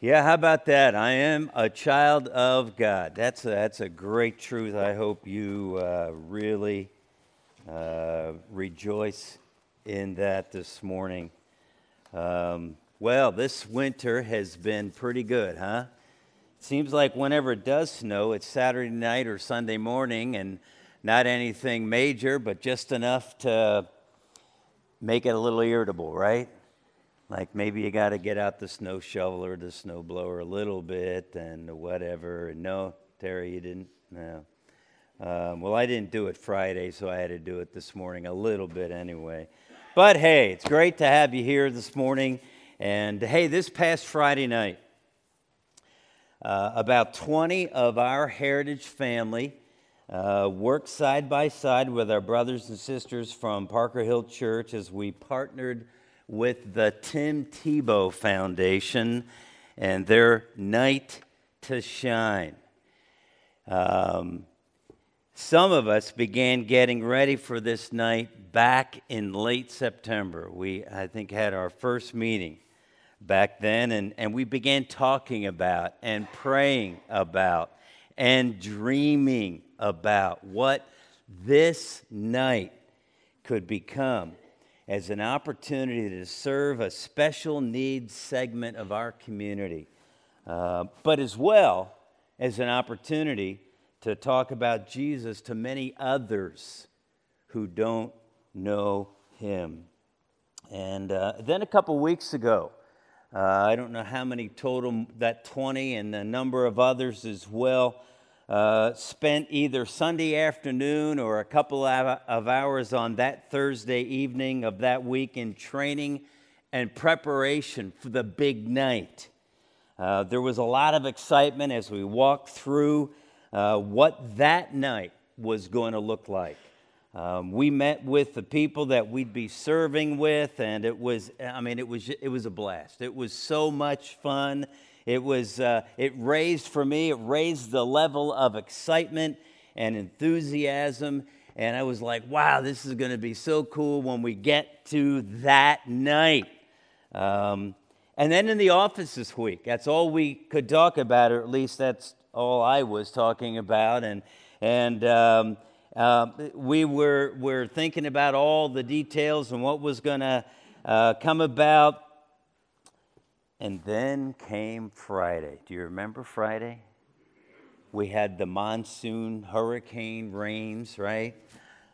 Yeah, how about that? I am a child of God. That's a, that's a great truth. I hope you uh, really uh, rejoice in that this morning. Um, well, this winter has been pretty good, huh? It seems like whenever it does snow, it's Saturday night or Sunday morning, and not anything major, but just enough to make it a little irritable, right? Like maybe you got to get out the snow shovel or the snow blower a little bit and whatever. And No, Terry, you didn't. No. Um, well, I didn't do it Friday, so I had to do it this morning a little bit anyway. But hey, it's great to have you here this morning. And hey, this past Friday night, uh, about 20 of our heritage family uh, worked side by side with our brothers and sisters from Parker Hill Church as we partnered with the Tim Tebow Foundation and their Night to Shine. Um, some of us began getting ready for this night back in late September. We, I think, had our first meeting back then, and, and we began talking about and praying about and dreaming about what this night could become as an opportunity to serve a special needs segment of our community, uh, but as well as an opportunity to talk about Jesus to many others who don't know him. And uh, then a couple weeks ago, uh, I don't know how many total, that 20 and a number of others as well uh, spent either Sunday afternoon or a couple of hours on that Thursday evening of that week in training and preparation for the big night. Uh, there was a lot of excitement as we walked through uh, what that night was going to look like. Um, we met with the people that we'd be serving with, and it was, I mean, it was, it was a blast. It was so much fun. It was, uh, it raised for me, it raised the level of excitement and enthusiasm. And I was like, wow, this is going to be so cool when we get to that night. Um, and then in the office this week, that's all we could talk about, or at least that's all I was talking about. And, and um, uh, we were, were thinking about all the details and what was going to uh, come about. And then came Friday. Do you remember Friday? We had the monsoon hurricane rains, right?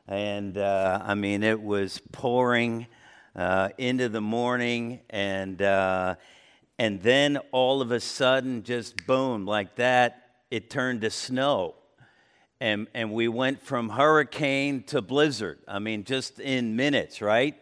And uh, I mean, it was pouring uh, into the morning, and uh, and then all of a sudden, just boom, like that, it turned to snow, and and we went from hurricane to blizzard. I mean, just in minutes, right?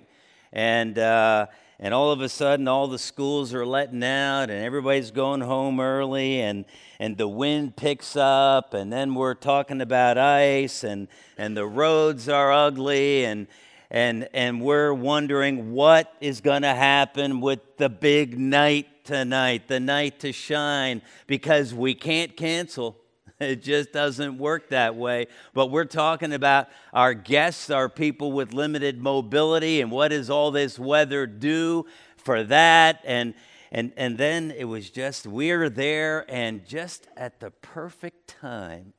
And uh, and all of a sudden all the schools are letting out and everybody's going home early and, and the wind picks up and then we're talking about ice and, and the roads are ugly and, and, and we're wondering what is going to happen with the big night tonight, the night to shine, because we can't cancel. It just doesn't work that way. But we're talking about our guests, our people with limited mobility, and what does all this weather do for that? And and and then it was just we're there, and just at the perfect time,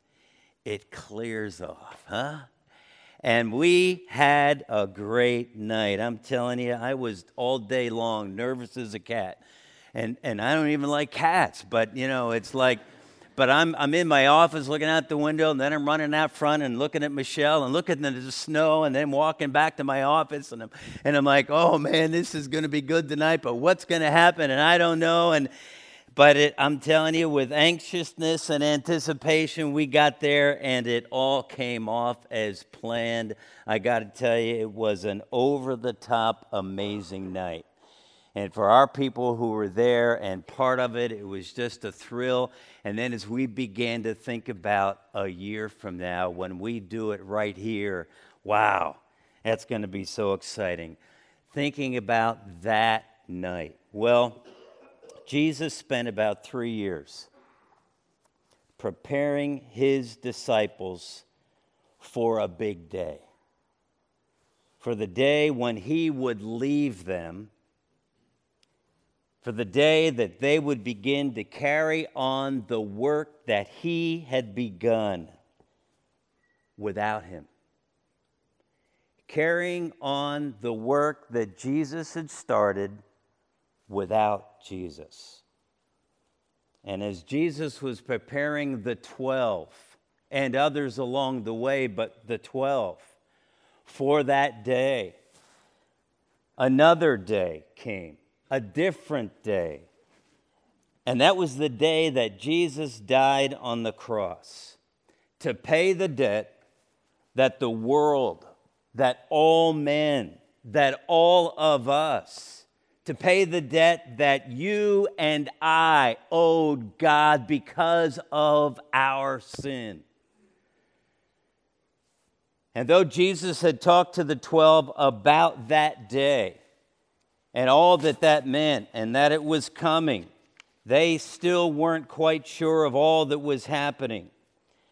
it clears off, huh? And we had a great night. I'm telling you, I was all day long nervous as a cat. And and I don't even like cats, but you know, it's like but I'm, I'm in my office looking out the window, and then I'm running out front and looking at Michelle and looking at the snow, and then walking back to my office, and I'm, and I'm like, oh man, this is going to be good tonight, but what's going to happen? And I don't know. And but it, I'm telling you, with anxiousness and anticipation, we got there, and it all came off as planned. I got to tell you, it was an over the top, amazing night. And for our people who were there and part of it, it was just a thrill. And then as we began to think about a year from now, when we do it right here, wow, that's going to be so exciting. Thinking about that night. Well, Jesus spent about three years preparing his disciples for a big day. For the day when he would leave them for the day that they would begin to carry on the work that he had begun without him. Carrying on the work that Jesus had started without Jesus. And as Jesus was preparing the 12 and others along the way, but the 12 for that day, another day came a different day. And that was the day that Jesus died on the cross to pay the debt that the world, that all men, that all of us, to pay the debt that you and I owed God because of our sin. And though Jesus had talked to the 12 about that day, and all that that meant and that it was coming, they still weren't quite sure of all that was happening.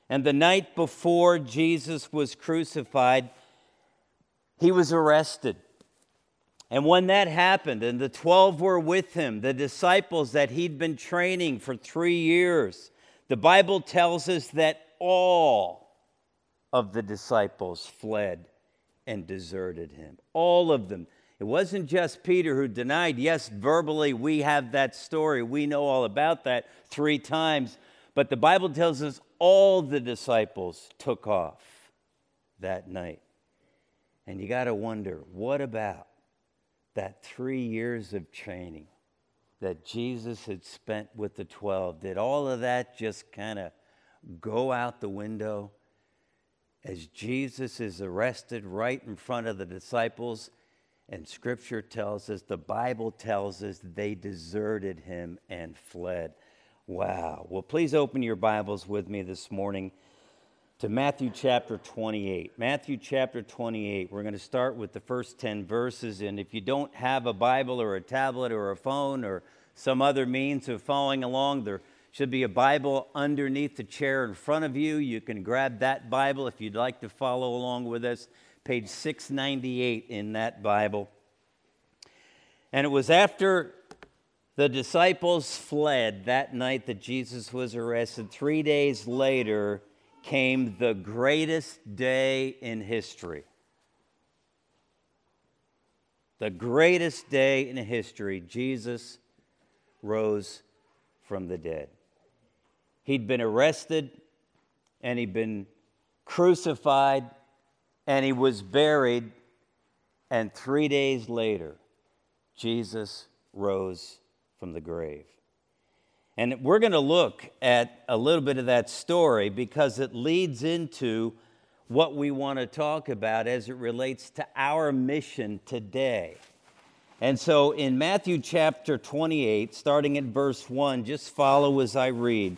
And the night before Jesus was crucified, he was arrested. And when that happened, and the 12 were with him, the disciples that he'd been training for three years, the Bible tells us that all of the disciples fled and deserted him. All of them. It wasn't just Peter who denied. Yes, verbally, we have that story. We know all about that three times. But the Bible tells us all the disciples took off that night. And you got to wonder what about that three years of training that Jesus had spent with the 12? Did all of that just kind of go out the window as Jesus is arrested right in front of the disciples? And scripture tells us, the Bible tells us they deserted him and fled. Wow. Well, please open your Bibles with me this morning to Matthew chapter 28. Matthew chapter 28. We're going to start with the first 10 verses. And if you don't have a Bible or a tablet or a phone or some other means of following along, there should be a Bible underneath the chair in front of you. You can grab that Bible if you'd like to follow along with us page 698 in that Bible. And it was after the disciples fled that night that Jesus was arrested. Three days later came the greatest day in history. The greatest day in history. Jesus rose from the dead. He'd been arrested and he'd been crucified and he was buried, and three days later, Jesus rose from the grave. And we're going to look at a little bit of that story because it leads into what we want to talk about as it relates to our mission today. And so in Matthew chapter 28, starting at verse 1, just follow as I read.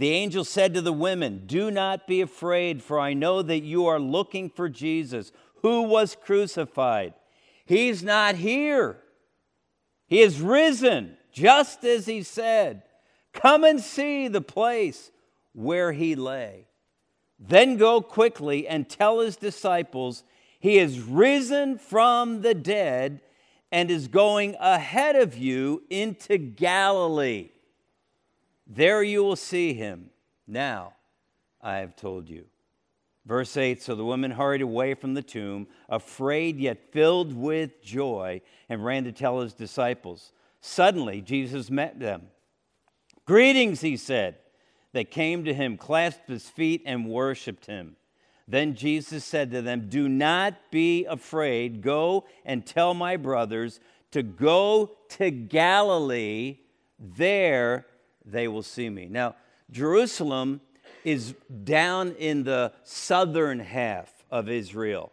The angel said to the women, Do not be afraid, for I know that you are looking for Jesus, who was crucified. He's not here, he is risen, just as he said. Come and see the place where he lay. Then go quickly and tell his disciples, He is risen from the dead and is going ahead of you into Galilee. There you will see him. Now I have told you. Verse 8 So the woman hurried away from the tomb, afraid yet filled with joy, and ran to tell his disciples. Suddenly, Jesus met them. Greetings, he said. They came to him, clasped his feet, and worshiped him. Then Jesus said to them, Do not be afraid. Go and tell my brothers to go to Galilee. There they will see me. Now, Jerusalem is down in the southern half of Israel.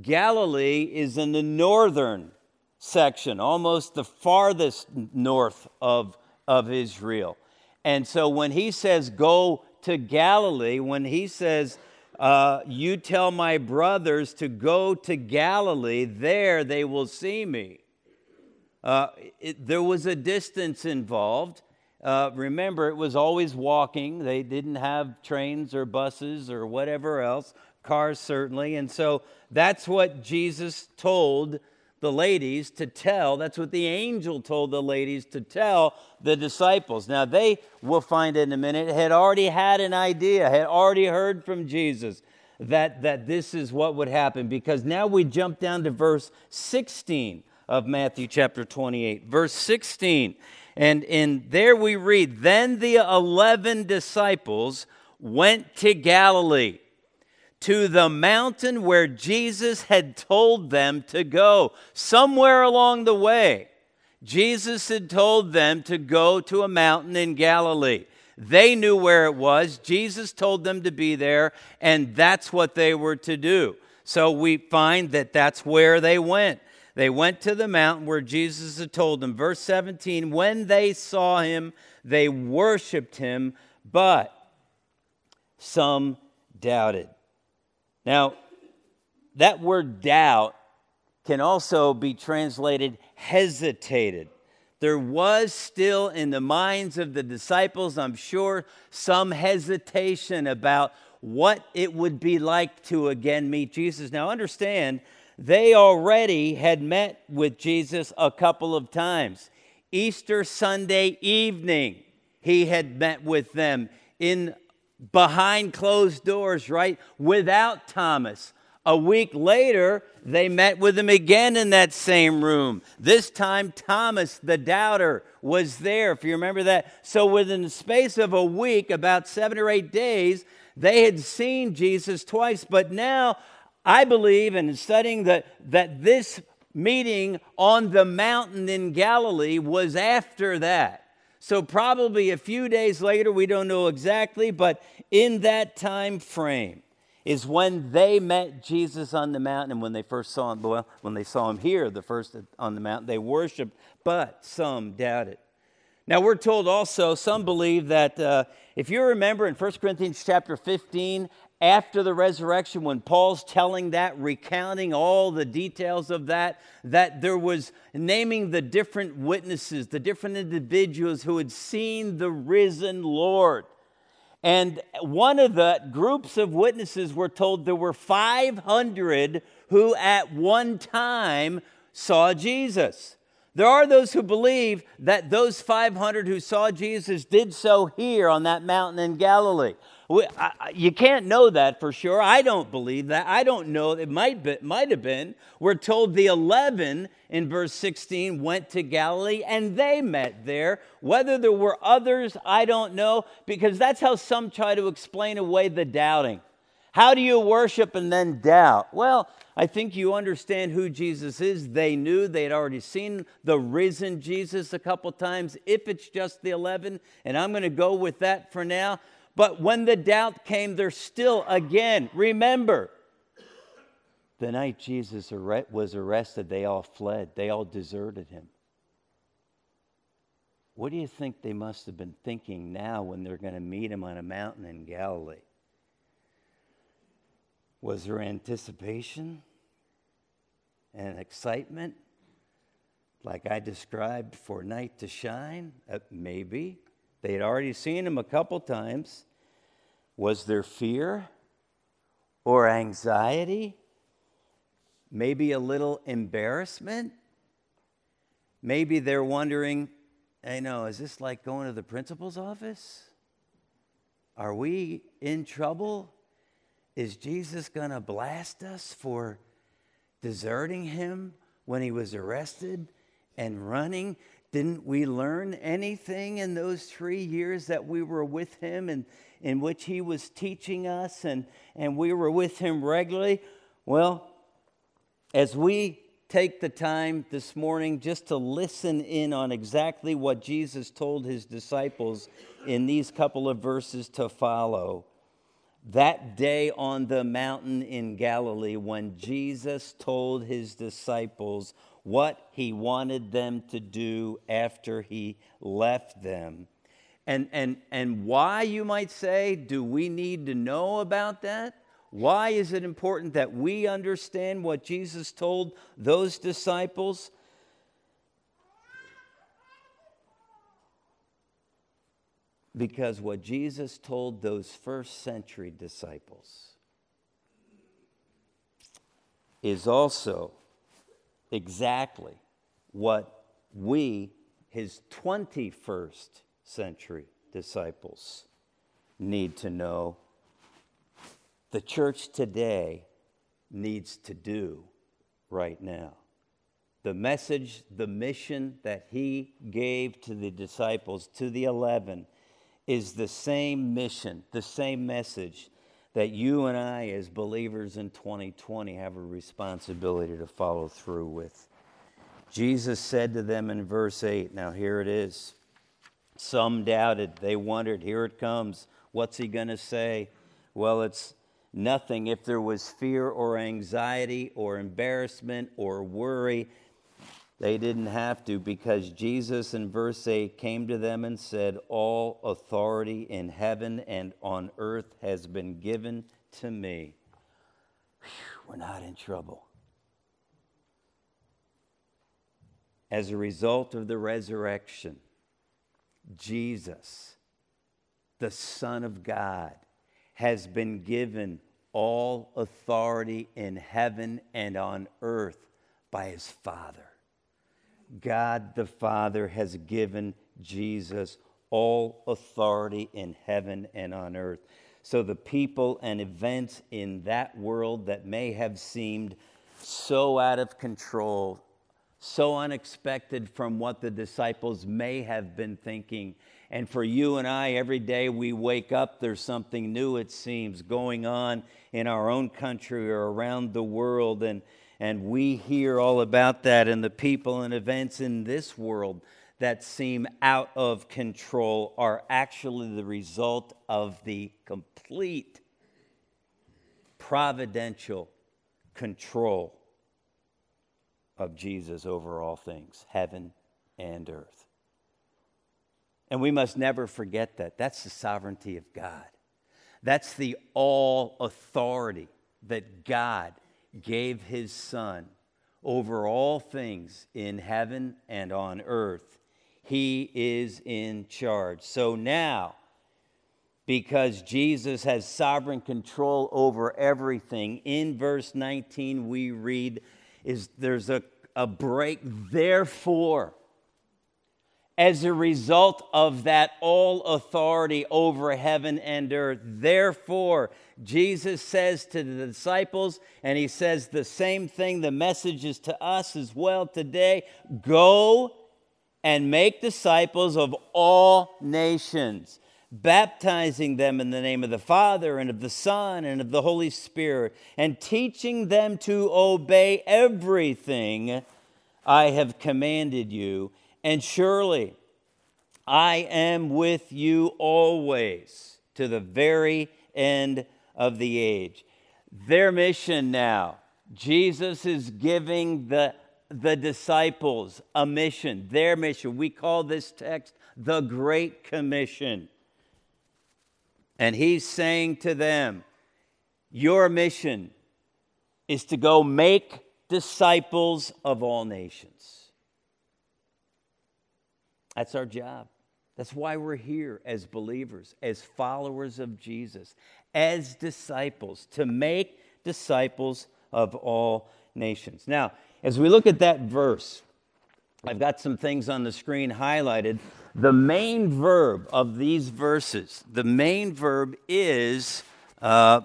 Galilee is in the northern section, almost the farthest north of, of Israel. And so when he says, go to Galilee, when he says, uh, you tell my brothers to go to Galilee, there they will see me. Uh, it, there was a distance involved. Uh, remember, it was always walking. They didn't have trains or buses or whatever else, cars certainly. And so that's what Jesus told the ladies to tell. That's what the angel told the ladies to tell the disciples. Now, they, we'll find in a minute, had already had an idea, had already heard from Jesus that, that this is what would happen because now we jump down to verse 16 of Matthew chapter 28. Verse 16. And in there we read, Then the 11 disciples went to Galilee to the mountain where Jesus had told them to go. Somewhere along the way, Jesus had told them to go to a mountain in Galilee. They knew where it was. Jesus told them to be there, and that's what they were to do. So we find that that's where they went. They went to the mountain where Jesus had told them. Verse 17 When they saw him, they worshiped him, but some doubted. Now, that word doubt can also be translated hesitated. There was still in the minds of the disciples, I'm sure, some hesitation about what it would be like to again meet Jesus. Now, understand, they already had met with Jesus a couple of times. Easter Sunday evening, he had met with them in behind closed doors, right? Without Thomas. A week later, they met with him again in that same room. This time, Thomas, the doubter, was there, if you remember that. So, within the space of a week, about seven or eight days, they had seen Jesus twice. But now, I believe, and in studying that, that this meeting on the mountain in Galilee was after that. So, probably a few days later, we don't know exactly, but in that time frame is when they met Jesus on the mountain. And when they first saw him, well, when they saw him here, the first on the mountain, they worshiped, but some doubted. Now, we're told also, some believe that uh, if you remember in 1 Corinthians chapter 15, after the resurrection, when Paul's telling that, recounting all the details of that, that there was naming the different witnesses, the different individuals who had seen the risen Lord. And one of the groups of witnesses were told there were 500 who at one time saw Jesus. There are those who believe that those 500 who saw Jesus did so here on that mountain in Galilee. We, I, you can't know that for sure. I don't believe that. I don't know. It might, be, might have been. We're told the 11 in verse 16 went to Galilee and they met there. Whether there were others, I don't know, because that's how some try to explain away the doubting. How do you worship and then doubt? Well, I think you understand who Jesus is. They knew they'd already seen the risen Jesus a couple times. If it's just the 11, and I'm going to go with that for now, but when the doubt came, they're still again. Remember, the night Jesus was arrested, they all fled, they all deserted him. What do you think they must have been thinking now when they're going to meet him on a mountain in Galilee? Was there anticipation and excitement, like I described for night to shine? Uh, maybe. They had already seen him a couple times. Was there fear or anxiety? Maybe a little embarrassment? Maybe they're wondering, I know, is this like going to the principal's office? Are we in trouble? Is Jesus going to blast us for deserting him when he was arrested and running? Didn't we learn anything in those three years that we were with him and in which he was teaching us and, and we were with him regularly? Well, as we take the time this morning just to listen in on exactly what Jesus told his disciples in these couple of verses to follow, that day on the mountain in Galilee when Jesus told his disciples what he wanted them to do after he left them. And, and, and why, you might say, do we need to know about that? Why is it important that we understand what Jesus told those disciples? Because what Jesus told those first century disciples is also exactly what we, his 21st century disciples, need to know. The church today needs to do right now. The message, the mission that he gave to the disciples, to the 11, is the same mission, the same message that you and I, as believers in 2020, have a responsibility to follow through with. Jesus said to them in verse 8, now here it is. Some doubted, they wondered, here it comes. What's he going to say? Well, it's nothing. If there was fear or anxiety or embarrassment or worry, they didn't have to because Jesus in verse 8 came to them and said, All authority in heaven and on earth has been given to me. Whew, we're not in trouble. As a result of the resurrection, Jesus, the Son of God, has been given all authority in heaven and on earth by his Father. God the Father has given Jesus all authority in heaven and on earth. So the people and events in that world that may have seemed so out of control, so unexpected from what the disciples may have been thinking. And for you and I, every day we wake up, there's something new, it seems, going on in our own country or around the world. And, and we hear all about that and the people and events in this world that seem out of control are actually the result of the complete providential control of Jesus over all things, heaven and earth. And we must never forget that. That's the sovereignty of God. That's the all authority that God gave his Son over all things in heaven and on earth. He is in charge. So now, because Jesus has sovereign control over everything, in verse 19 we read is there's a, a break. Therefore, as a result of that all authority over heaven and earth. Therefore, Jesus says to the disciples, and he says the same thing, the message is to us as well today go and make disciples of all nations, baptizing them in the name of the Father and of the Son and of the Holy Spirit, and teaching them to obey everything I have commanded you and surely I am with you always to the very end of the age. Their mission now, Jesus is giving the, the disciples a mission, their mission. We call this text the Great Commission. And he's saying to them, Your mission is to go make disciples of all nations. That's our job. That's why we're here as believers, as followers of Jesus, as disciples, to make disciples of all nations. Now, as we look at that verse, I've got some things on the screen highlighted. The main verb of these verses, the main verb is uh,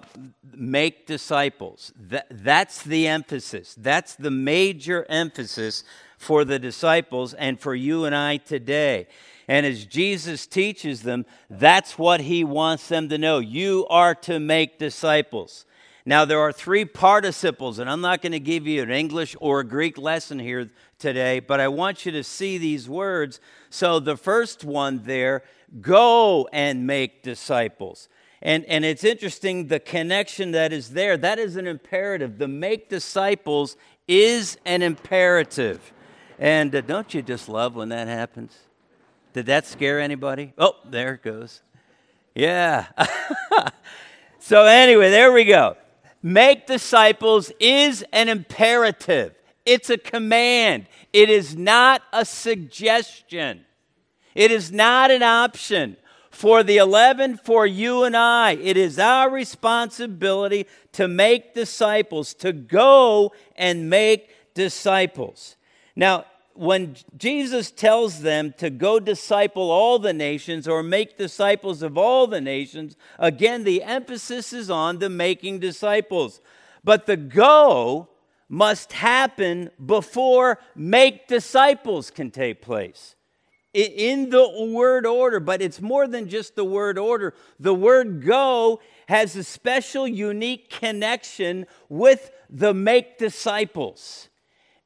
make disciples. That, that's the emphasis. That's the major emphasis for the disciples and for you and I today. And as Jesus teaches them, that's what he wants them to know. You are to make disciples. Now, there are three participles, and I'm not going to give you an English or a Greek lesson here today, but I want you to see these words. So, the first one there, go and make disciples. And, and it's interesting the connection that is there. That is an imperative. The make disciples is an imperative. And uh, don't you just love when that happens? Did that scare anybody? Oh, there it goes. Yeah. so, anyway, there we go. Make disciples is an imperative, it's a command, it is not a suggestion, it is not an option. For the 11, for you and I, it is our responsibility to make disciples, to go and make disciples. Now, when Jesus tells them to go disciple all the nations or make disciples of all the nations, again, the emphasis is on the making disciples. But the go must happen before make disciples can take place. In the word order, but it's more than just the word order. The word go has a special, unique connection with the make disciples.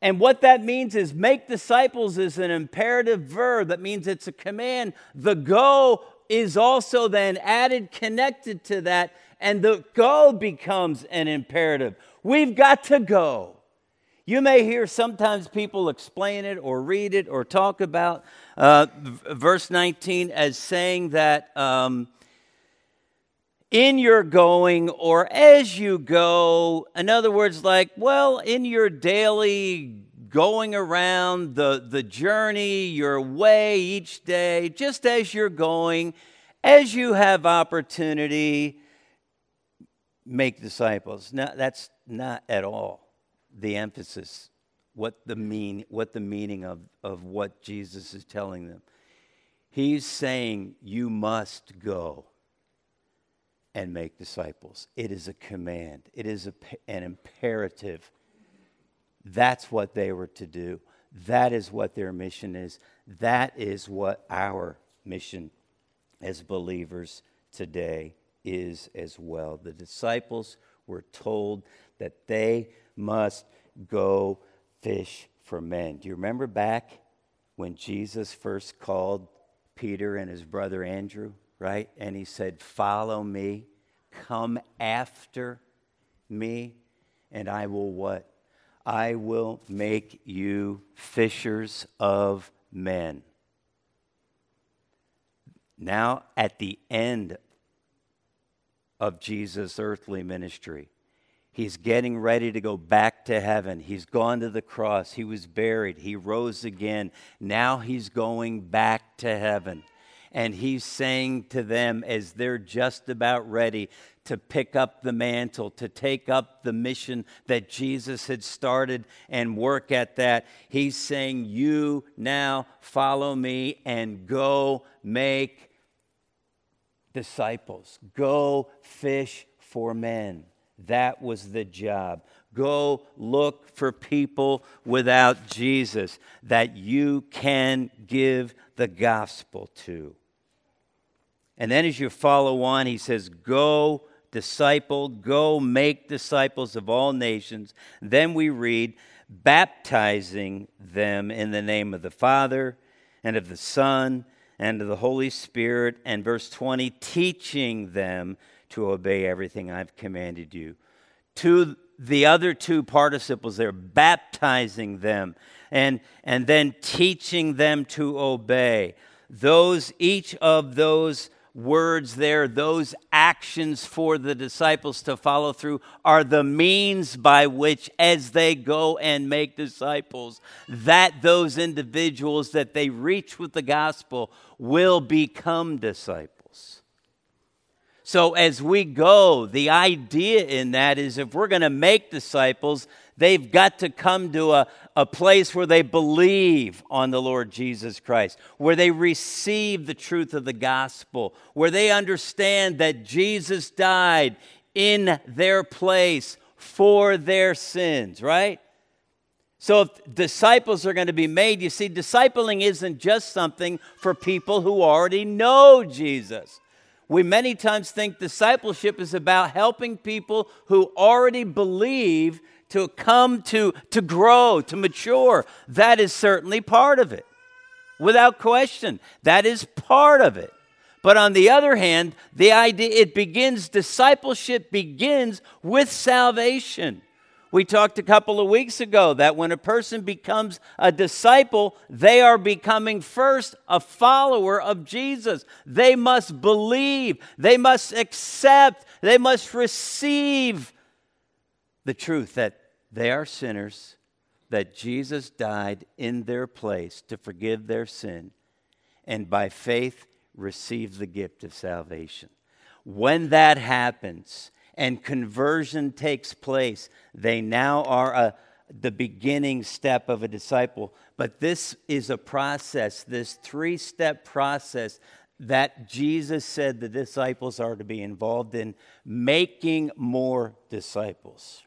And what that means is make disciples is an imperative verb. That means it's a command. The go is also then added, connected to that, and the go becomes an imperative. We've got to go. You may hear sometimes people explain it or read it or talk about uh, verse 19 as saying that um, in your going or as you go. In other words, like, well, in your daily going around the, the journey, your way each day, just as you're going, as you have opportunity, make disciples. Now, that's not at all the emphasis, what the mean, what the meaning of, of what Jesus is telling them. He's saying you must go and make disciples. It is a command, it is a, an imperative. That's what they were to do. That is what their mission is. That is what our mission as believers today is as well. The disciples were told that they must go fish for men. Do you remember back when Jesus first called Peter and his brother Andrew? right? And he said, Follow me, come after me, and I will what? I will make you fishers of men. Now, at the end of Jesus' earthly ministry, he's getting ready to go back to heaven. He's gone to the cross, he was buried, he rose again. Now he's going back to heaven and he's saying to them as they're just about ready to pick up the mantle, to take up the mission that Jesus had started and work at that, he's saying, You now follow me and go make disciples, go fish for men. That was the job. Go look for people without Jesus that you can give the gospel to. And then as you follow on, he says, Go disciple, go make disciples of all nations. Then we read, baptizing them in the name of the Father and of the Son and of the Holy Spirit. And verse 20, teaching them to obey everything I've commanded you. To the other two participles there, baptizing them and, and then teaching them to obey. Those, each of those words there, those actions for the disciples to follow through, are the means by which, as they go and make disciples, that those individuals that they reach with the gospel will become disciples. So, as we go, the idea in that is if we're going to make disciples, they've got to come to a, a place where they believe on the Lord Jesus Christ, where they receive the truth of the gospel, where they understand that Jesus died in their place for their sins, right? So, if disciples are going to be made, you see, discipling isn't just something for people who already know Jesus. We many times think discipleship is about helping people who already believe to come to, to grow, to mature. That is certainly part of it. Without question, that is part of it. But on the other hand, the idea it begins, discipleship begins with salvation, We talked a couple of weeks ago that when a person becomes a disciple, they are becoming first a follower of Jesus. They must believe, they must accept, they must receive the truth that they are sinners, that Jesus died in their place to forgive their sin, and by faith receive the gift of salvation. When that happens, and conversion takes place, they now are a, the beginning step of a disciple. But this is a process, this three step process that Jesus said the disciples are to be involved in making more disciples.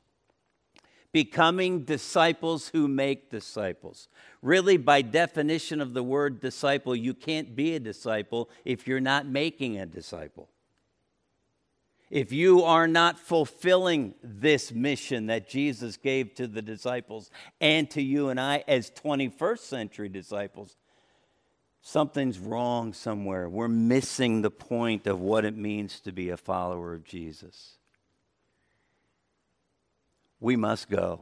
Becoming disciples who make disciples. Really, by definition of the word disciple, you can't be a disciple if you're not making a disciple if you are not fulfilling this mission that Jesus gave to the disciples and to you and I as 21st century disciples, something's wrong somewhere. We're missing the point of what it means to be a follower of Jesus. We must go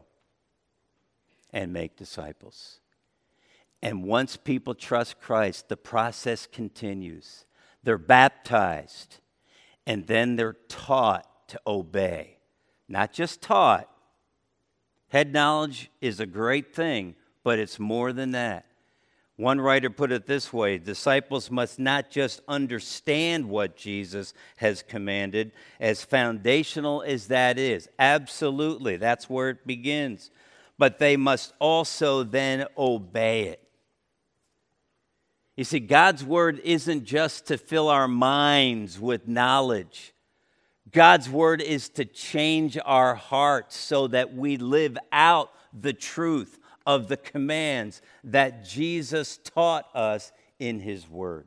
and make disciples. And once people trust Christ, the process continues. They're baptized and then they're taught to obey. Not just taught. Head knowledge is a great thing, but it's more than that. One writer put it this way disciples must not just understand what Jesus has commanded, as foundational as that is. Absolutely, that's where it begins. But they must also then obey it. You see, God's word isn't just to fill our minds with knowledge. God's word is to change our hearts so that we live out the truth of the commands that Jesus taught us in his word.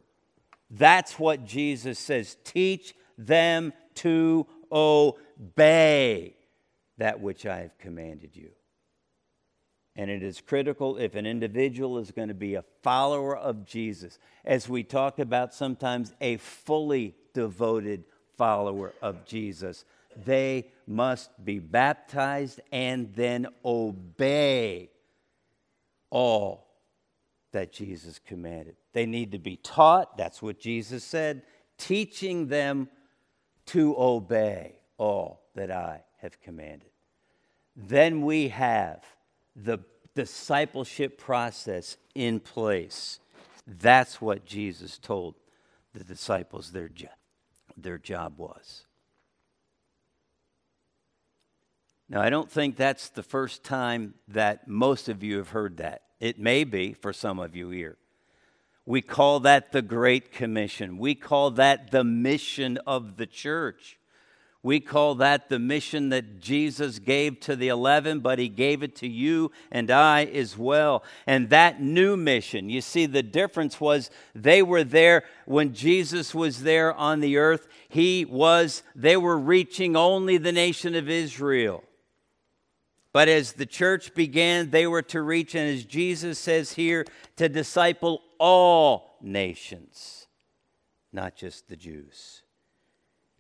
That's what Jesus says. Teach them to obey that which I have commanded you. And it is critical if an individual is going to be a follower of Jesus, as we talk about sometimes a fully devoted follower of Jesus. They must be baptized and then obey all that Jesus commanded. They need to be taught, that's what Jesus said, teaching them to obey all that I have commanded. Then we have the discipleship process in place. That's what Jesus told the disciples their, jo- their job was. Now, I don't think that's the first time that most of you have heard that. It may be for some of you here. We call that the Great Commission. We call that the mission of the church. We call that the mission that Jesus gave to the 11, but he gave it to you and I as well. And that new mission, you see, the difference was they were there when Jesus was there on the earth. He was, they were reaching only the nation of Israel. But as the church began, they were to reach, and as Jesus says here, to disciple all nations, not just the Jews.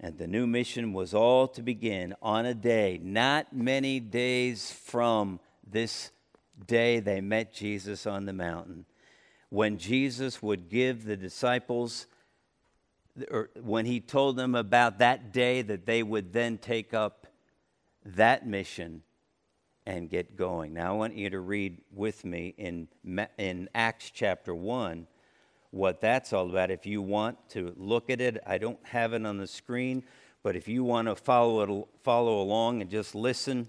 And the new mission was all to begin on a day, not many days from this day they met Jesus on the mountain, when Jesus would give the disciples, or when he told them about that day that they would then take up that mission and get going. Now, I want you to read with me in, in Acts chapter 1 what that's all about. If you want to look at it, I don't have it on the screen, but if you want to follow it, follow along and just listen.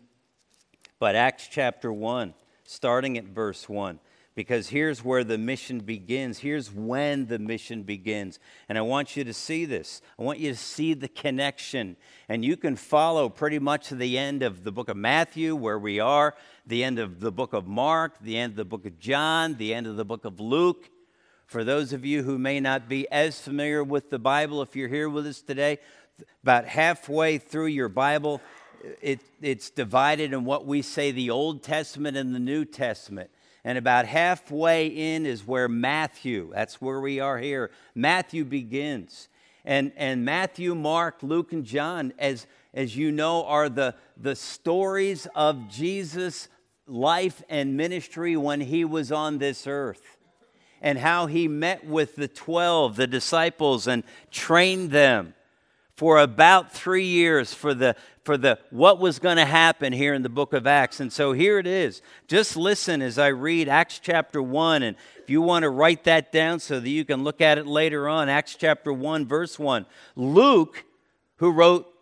But Acts chapter 1, starting at verse 1 because here's where the mission begins. Here's when the mission begins. And I want you to see this. I want you to see the connection. And you can follow pretty much to the end of the book of Matthew, where we are, the end of the book of Mark, the end of the book of John, the end of the book of Luke. For those of you who may not be as familiar with the Bible, if you're here with us today, about halfway through your Bible, it, it's divided in what we say the Old Testament and the New Testament. And about halfway in is where Matthew, that's where we are here, Matthew begins. And, and Matthew, Mark, Luke, and John, as, as you know, are the, the stories of Jesus' life and ministry when he was on this earth and how he met with the 12, the disciples, and trained them for about three years for the for the what was going to happen here in the book of acts. And so here it is. Just listen as i read acts chapter 1 and if you want to write that down so that you can look at it later on acts chapter 1 verse 1 luke who wrote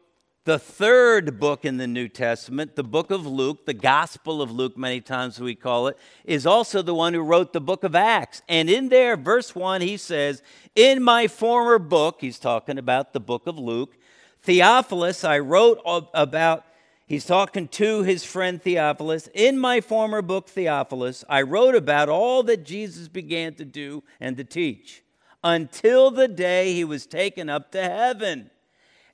the third book in the New Testament, the book of Luke, the Gospel of Luke, many times we call it, is also the one who wrote the book of Acts. And in there, verse 1, he says, In my former book, he's talking about the book of Luke, Theophilus, I wrote about, he's talking to his friend Theophilus. In my former book, Theophilus, I wrote about all that Jesus began to do and to teach until the day he was taken up to heaven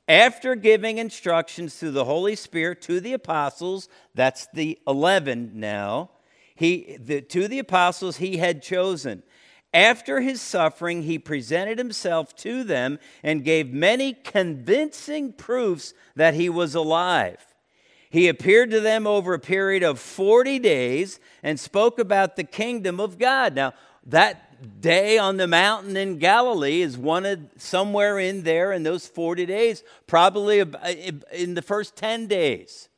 after giving instructions through the Holy Spirit to the apostles, that's the 11 now, he, the, to the apostles he had chosen. After his suffering, he presented himself to them and gave many convincing proofs that he was alive. He appeared to them over a period of 40 days and spoke about the kingdom of God. Now, that day on the mountain in Galilee is one of somewhere in there in those 40 days, probably uh, in the first 10 days,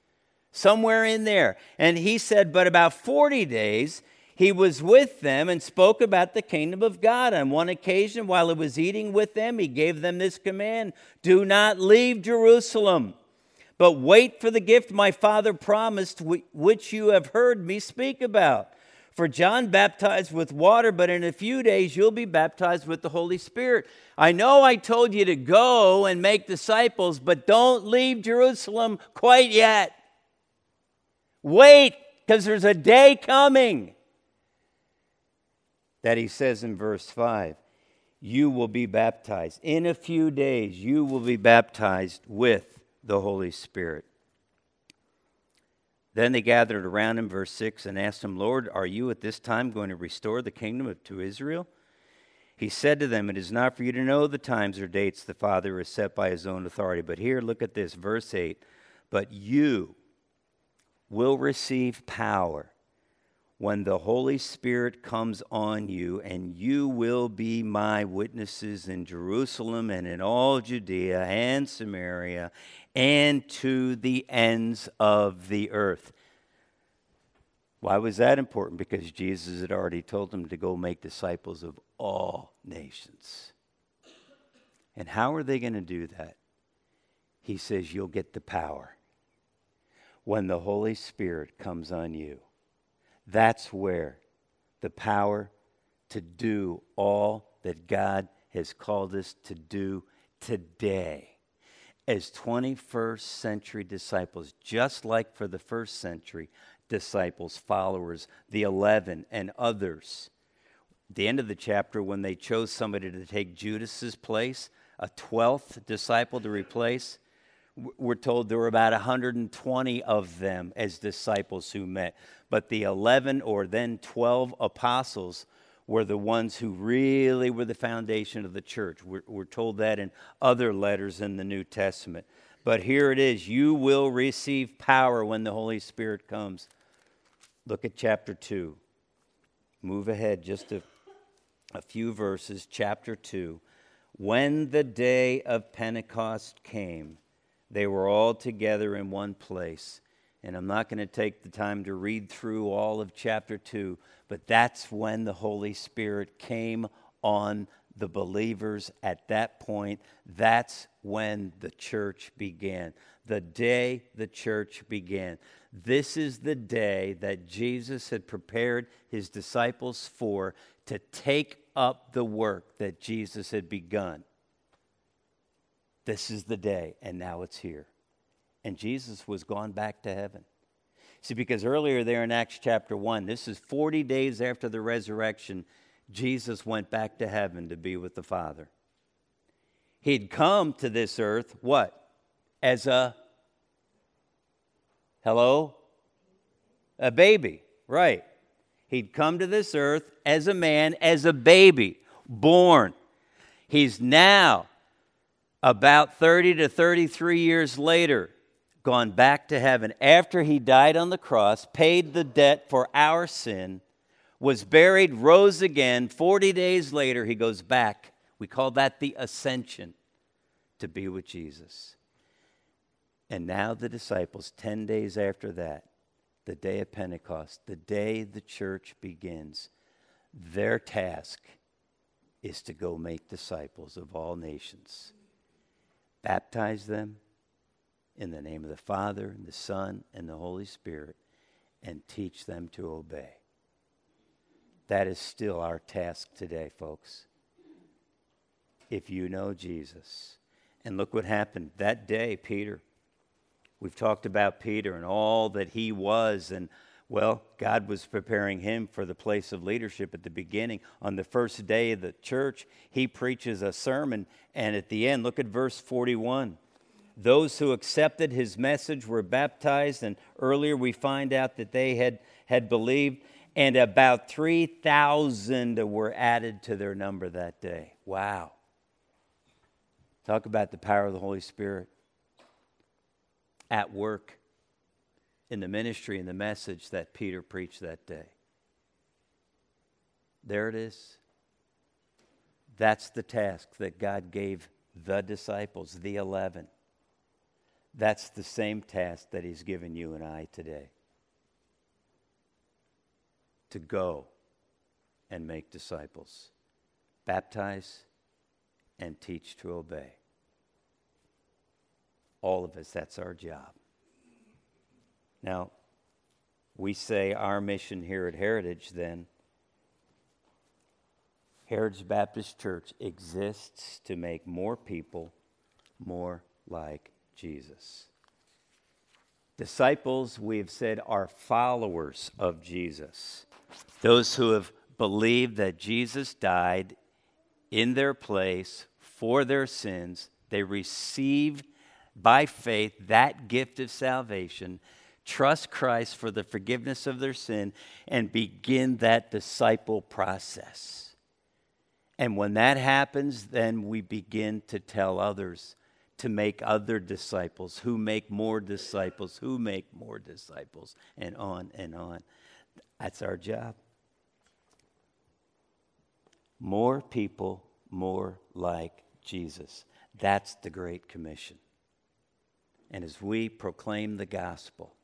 somewhere in there. And he said, but about 40 days, he was with them and spoke about the kingdom of God. On one occasion, while he was eating with them, he gave them this command Do not leave Jerusalem, but wait for the gift my father promised, which you have heard me speak about. For John baptized with water, but in a few days you'll be baptized with the Holy Spirit. I know I told you to go and make disciples, but don't leave Jerusalem quite yet. Wait, because there's a day coming that he says in verse 5 you will be baptized. In a few days, you will be baptized with the Holy Spirit. Then they gathered around him, verse 6, and asked him, Lord, are you at this time going to restore the kingdom to Israel? He said to them, It is not for you to know the times or dates the Father has set by his own authority. But here, look at this, verse 8. But you will receive power when the Holy Spirit comes on you, and you will be my witnesses in Jerusalem and in all Judea and Samaria and to the ends of the earth. Why was that important? Because Jesus had already told them to go make disciples of all nations. And how are they going to do that? He says, You'll get the power when the Holy Spirit comes on you. That's where the power to do all that God has called us to do today as 21st century disciples, just like for the first century disciples, followers, the 11, and others. At the end of the chapter, when they chose somebody to take Judas's place, a 12th disciple to replace, we're told there were about 120 of them as disciples who met. But the 11 or then 12 apostles were the ones who really were the foundation of the church. We're, we're, told that in other letters in the New Testament. But here it is you will receive power when the Holy Spirit comes. Look at chapter 2. Move ahead just a, a few verses. Chapter 2. When the day of Pentecost came, they were all together in one place. And I'm not going to take the time to read through all of chapter 2, but that's when the Holy Spirit came on the believers at that point. That's when the church began. The day the church began. This is the day that Jesus had prepared his disciples for to take up the work that Jesus had begun. This is the day, and now it's here and Jesus was gone back to heaven. See, because earlier there in Acts chapter 1, this is 40 days after the resurrection, Jesus went back to heaven to be with the Father. He'd come to this earth, what? As a, hello? A baby, right. He'd come to this earth as a man, as a baby, born. He's now about 30 to 33 years later, gone back to heaven after he died on the cross, paid the debt for our sin, was buried, rose again. 40 days later, he goes back. We call that the ascension to be with Jesus. And now the disciples, 10 days after that, the day of Pentecost, the day the church begins, their task is to go make disciples of all nations. Baptize them in the name of the Father, and the Son, and the Holy Spirit, and teach them to obey. That is still our task today, folks. If you know Jesus. And look what happened that day, Peter. We've talked about Peter and all that he was and well, God was preparing him for the place of leadership at the beginning. On the first day of the church, he preaches a sermon, and at the end, look at verse 41. Those who accepted his message were baptized, and earlier we find out that they had, had believed, and about 3,000 were added to their number that day. Wow. Talk about the power of the Holy Spirit at work in the ministry and the message that Peter preached that day. There it is. That's the task that God gave the disciples, the 11. That's the same task that He's given you and I today to go and make disciples, baptize, and teach to obey. All of us, that's our job. Now, we say our mission here at Heritage, then, Heritage Baptist Church exists to make more people more like Jesus. Disciples, we've said, are followers of Jesus. Those who have believed that Jesus died in their place for their sins, they receive by faith that gift of salvation trust Christ for the forgiveness of their sin, and begin that disciple process. And when that happens, then we begin to tell others to make other disciples, who make more disciples, who make more disciples, and on and on. That's our job. More people, more like Jesus. That's the Great Commission. And as we proclaim the gospel,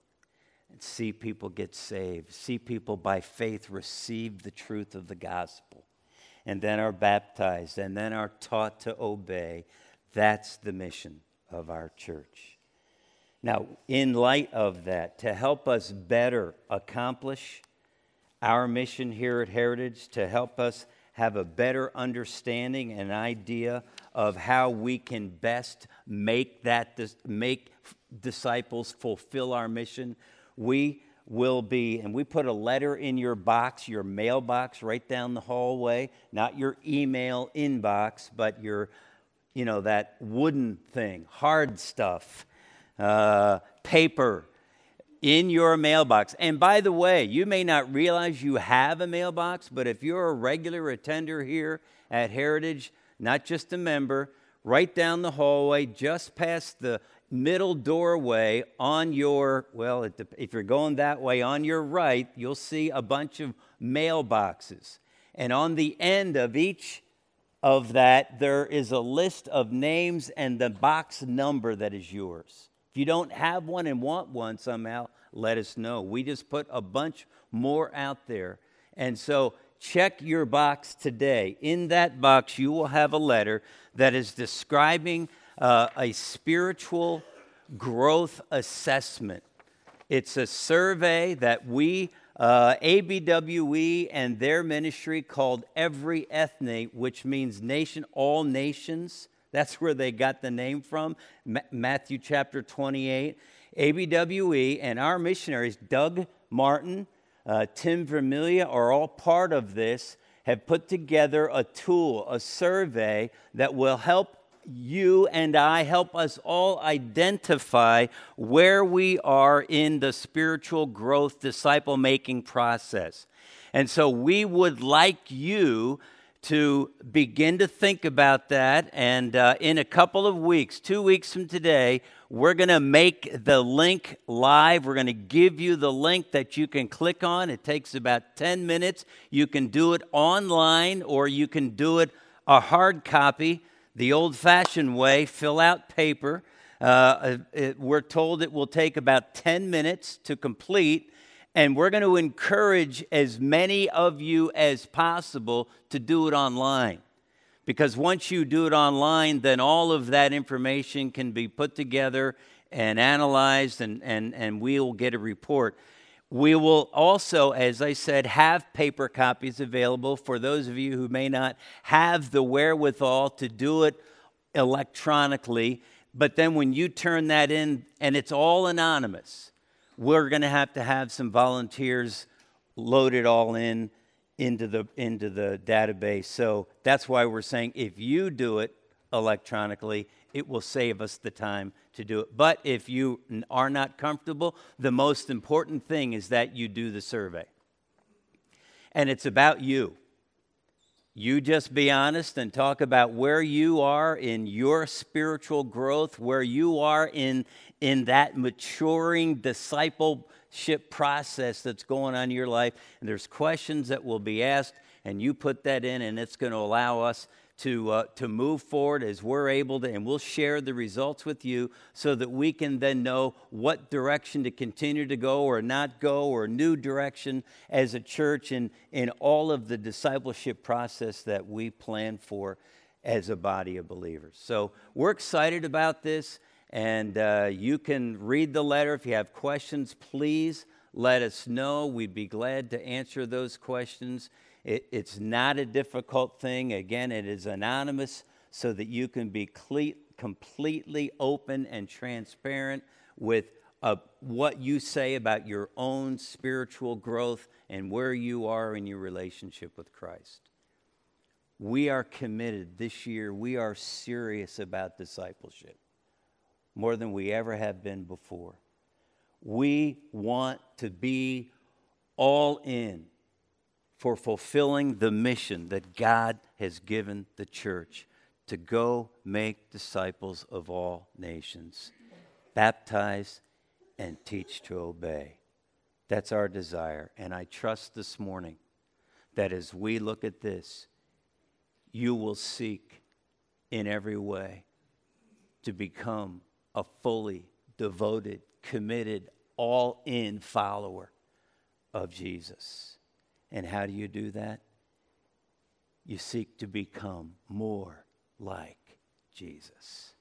and see people get saved, see people by faith receive the truth of the gospel, and then are baptized, and then are taught to obey. That's the mission of our church. Now, in light of that, to help us better accomplish our mission here at Heritage, to help us have a better understanding and idea of how we can best make that make disciples fulfill our mission we will be, and we put a letter in your box, your mailbox right down the hallway, not your email inbox, but your, you know, that wooden thing, hard stuff, uh, paper in your mailbox. And by the way, you may not realize you have a mailbox, but if you're a regular attender here at Heritage, not just a member, right down the hallway, just past the middle doorway on your, well, if you're going that way, on your right, you'll see a bunch of mailboxes. And on the end of each of that, there is a list of names and the box number that is yours. If you don't have one and want one somehow, let us know. We just put a bunch more out there. And so check your box today. In that box, you will have a letter that is describing uh, a spiritual growth assessment. It's a survey that we, uh, ABWE, and their ministry called Every Ethne, which means nation, all nations. That's where they got the name from, Ma- Matthew chapter 28. ABWE and our missionaries, Doug Martin, uh, Tim Vermilia, are all part of this, have put together a tool, a survey that will help you and I, help us all identify where we are in the spiritual growth disciple making process. And so we would like you to begin to think about that. And uh, in a couple of weeks, two weeks from today, we're going to make the link live. We're going to give you the link that you can click on. It takes about 10 minutes. You can do it online or you can do it a hard copy, the old fashioned way, fill out paper. Uh, it, we're told it will take about 10 minutes to complete. And we're going to encourage as many of you as possible to do it online. Because once you do it online, then all of that information can be put together and analyzed, and, and, and we will get a report. We will also, as I said, have paper copies available for those of you who may not have the wherewithal to do it electronically. But then when you turn that in, and it's all anonymous, we're going to have to have some volunteers load it all in into the into the database. So that's why we're saying if you do it electronically, it will save us the time to do it. But if you are not comfortable, the most important thing is that you do the survey. And it's about you. You just be honest and talk about where you are in your spiritual growth, where you are in, in that maturing discipleship process that's going on in your life. And there's questions that will be asked, and you put that in, and it's going to allow us to, uh, to move forward as we're able to, and we'll share the results with you so that we can then know what direction to continue to go or not go or new direction as a church in, in all of the discipleship process that we plan for as a body of believers. So we're excited about this, and uh, you can read the letter. If you have questions, please let us know. We'd be glad to answer those questions. It, it's not a difficult thing. Again, it is anonymous so that you can be cle- completely open and transparent with uh, what you say about your own spiritual growth and where you are in your relationship with Christ. We are committed this year, we are serious about discipleship more than we ever have been before. We want to be all in for fulfilling the mission that God has given the church to go make disciples of all nations, baptize and teach to obey. That's our desire. And I trust this morning that as we look at this, you will seek in every way to become a fully devoted, committed, all in follower of Jesus. And how do you do that? You seek to become more like Jesus.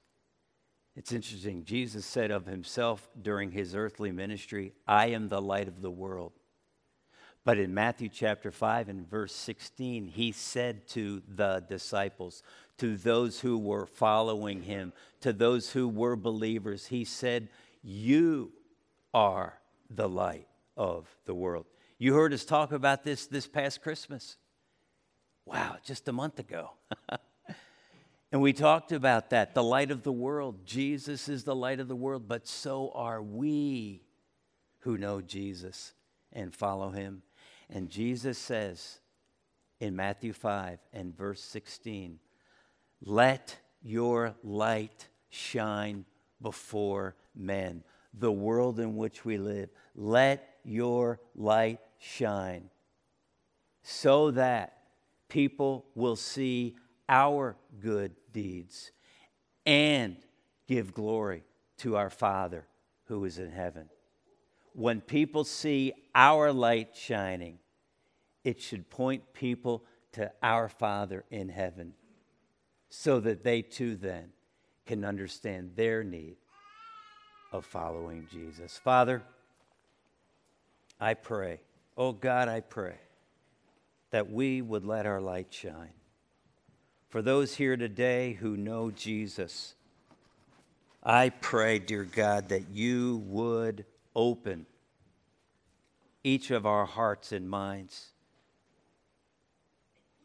It's interesting. Jesus said of himself during his earthly ministry, I am the light of the world. But in Matthew chapter 5 and verse 16, he said to the disciples, to those who were following him, to those who were believers, he said, You are the light of the world. You heard us talk about this this past Christmas. Wow, just a month ago. and we talked about that the light of the world. Jesus is the light of the world, but so are we who know Jesus and follow him. And Jesus says in Matthew 5 and verse 16, Let your light shine before men, the world in which we live. Let your light shine so that people will see our good deeds and give glory to our Father who is in heaven. When people see our light shining, it should point people to our Father in heaven so that they too then can understand their need of following Jesus. Father, I pray Oh God, I pray that we would let our light shine. For those here today who know Jesus, I pray, dear God, that you would open each of our hearts and minds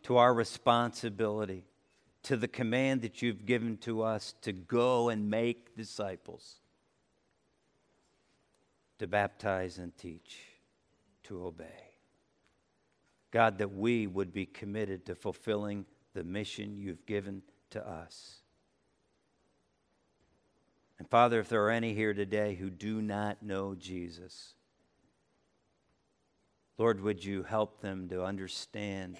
to our responsibility, to the command that you've given to us to go and make disciples, to baptize and teach to obey. God, that we would be committed to fulfilling the mission you've given to us. And Father, if there are any here today who do not know Jesus, Lord, would you help them to understand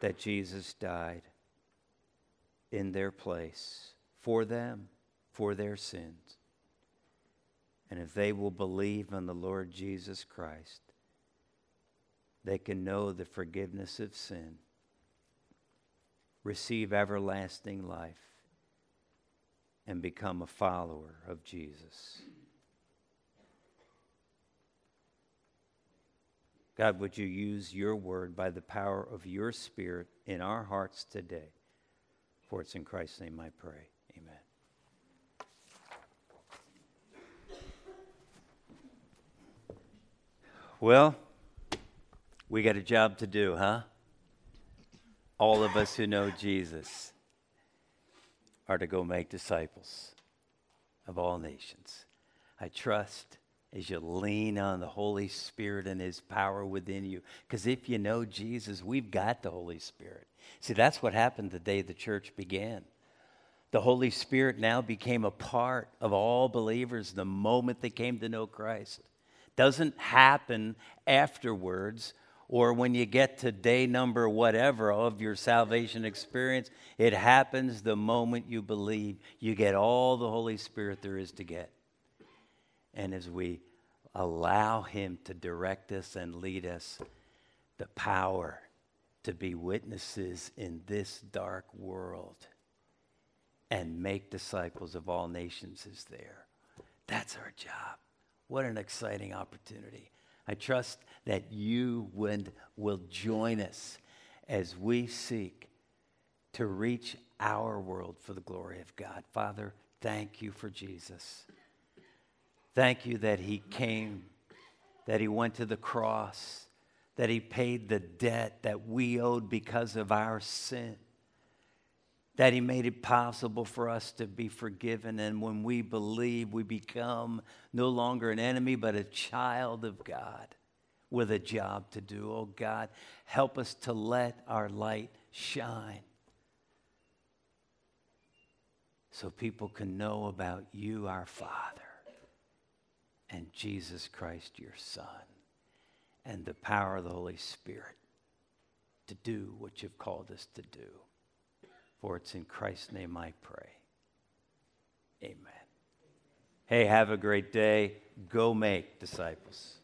that Jesus died in their place for them, for their sins? And if they will believe in the Lord Jesus Christ, they can know the forgiveness of sin, receive everlasting life, and become a follower of Jesus. God, would you use your word by the power of your spirit in our hearts today? For it's in Christ's name I pray. Amen. Well, we got a job to do, huh? All of us who know Jesus are to go make disciples of all nations. I trust as you lean on the Holy Spirit and His power within you. Because if you know Jesus, we've got the Holy Spirit. See, that's what happened the day the church began. The Holy Spirit now became a part of all believers the moment they came to know Christ. Doesn't happen afterwards or when you get to day number whatever of your salvation experience. It happens the moment you believe. You get all the Holy Spirit there is to get. And as we allow Him to direct us and lead us, the power to be witnesses in this dark world and make disciples of all nations is there. That's our job. What an exciting opportunity. I trust that you would, will join us as we seek to reach our world for the glory of God. Father, thank you for Jesus. Thank you that he came, that he went to the cross, that he paid the debt that we owed because of our sin, that he made it possible for us to be forgiven. And when we believe, we become no longer an enemy, but a child of God with a job to do. Oh God, help us to let our light shine so people can know about you, our Father and Jesus Christ, your Son, and the power of the Holy Spirit to do what you've called us to do. For it's in Christ's name I pray. Amen. Hey, have a great day. Go make disciples.